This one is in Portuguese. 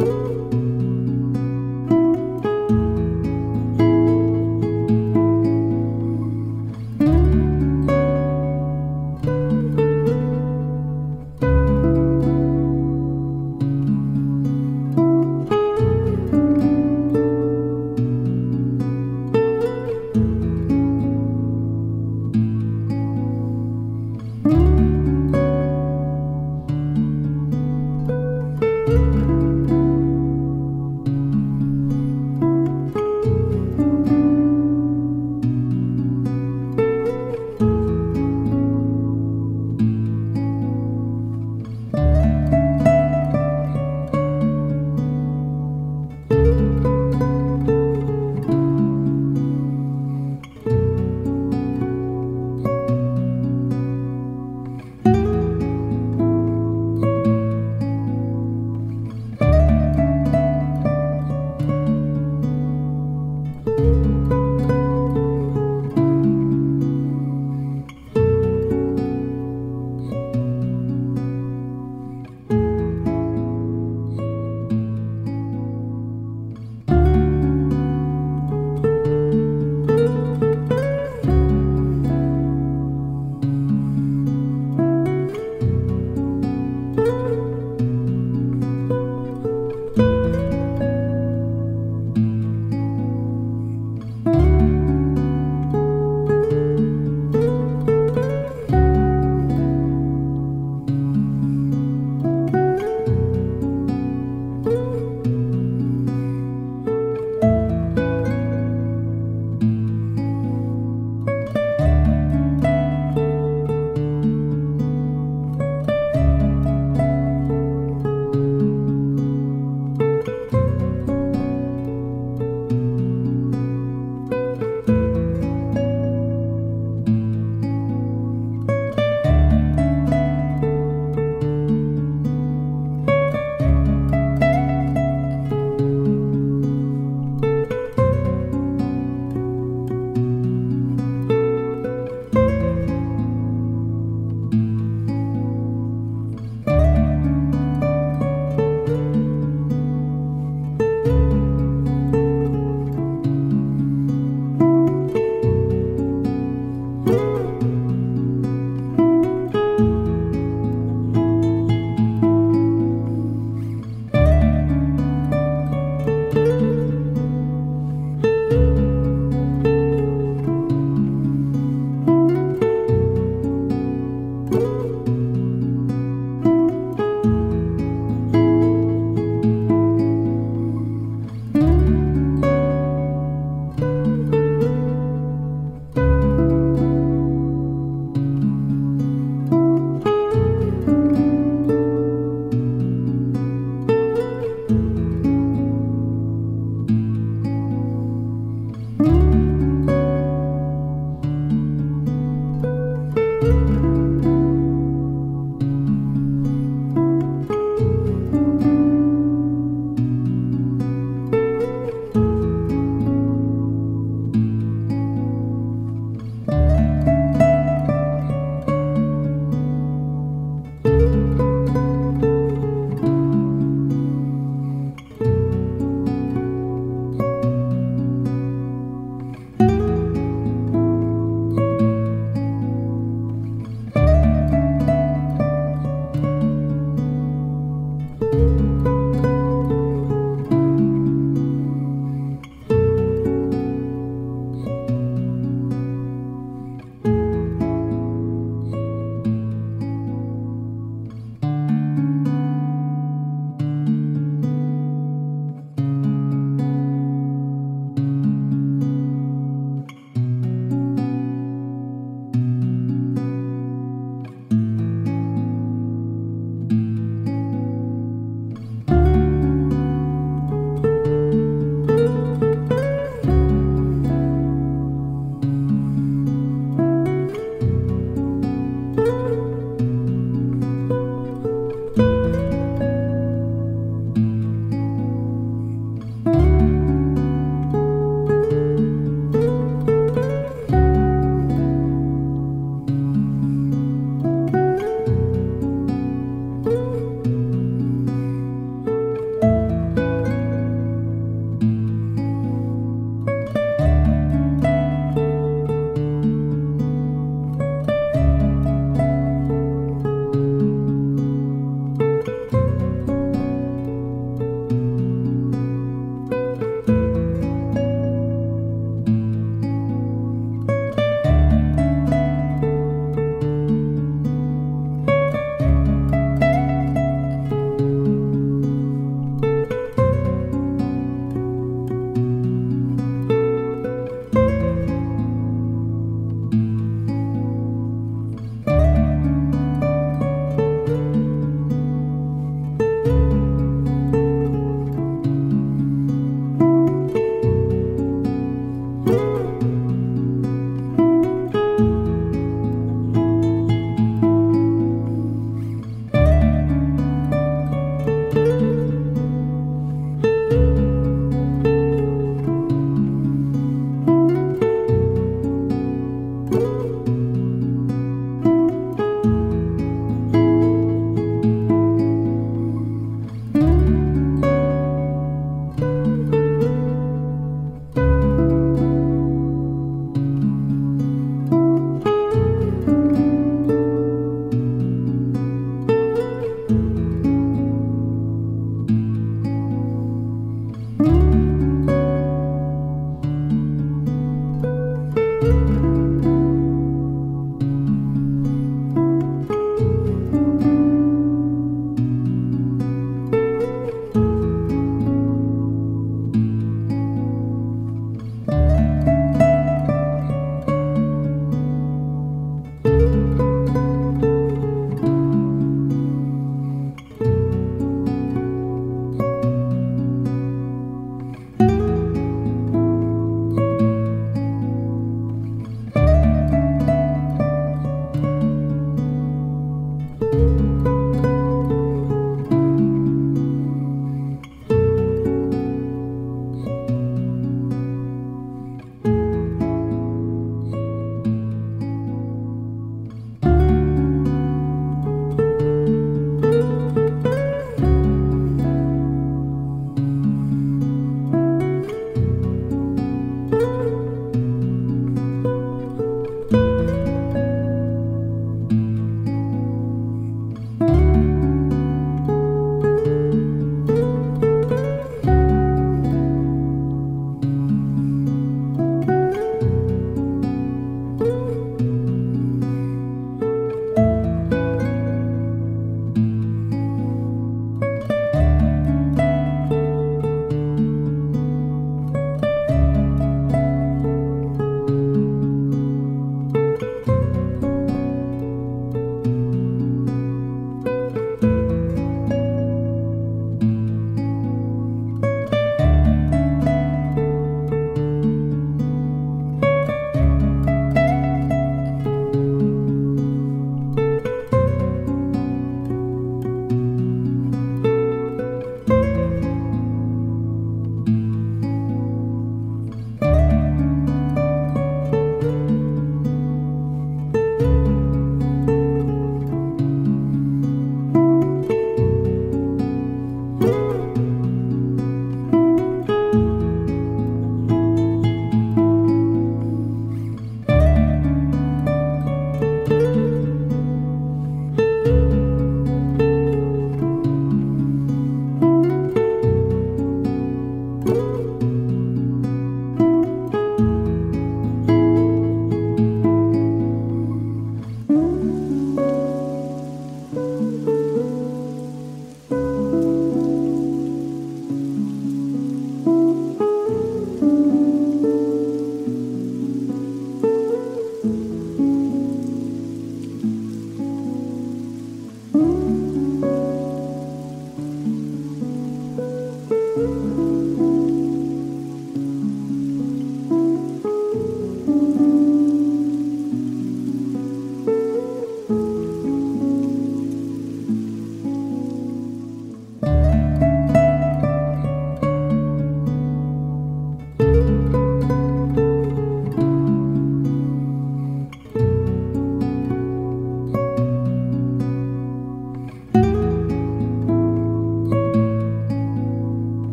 Música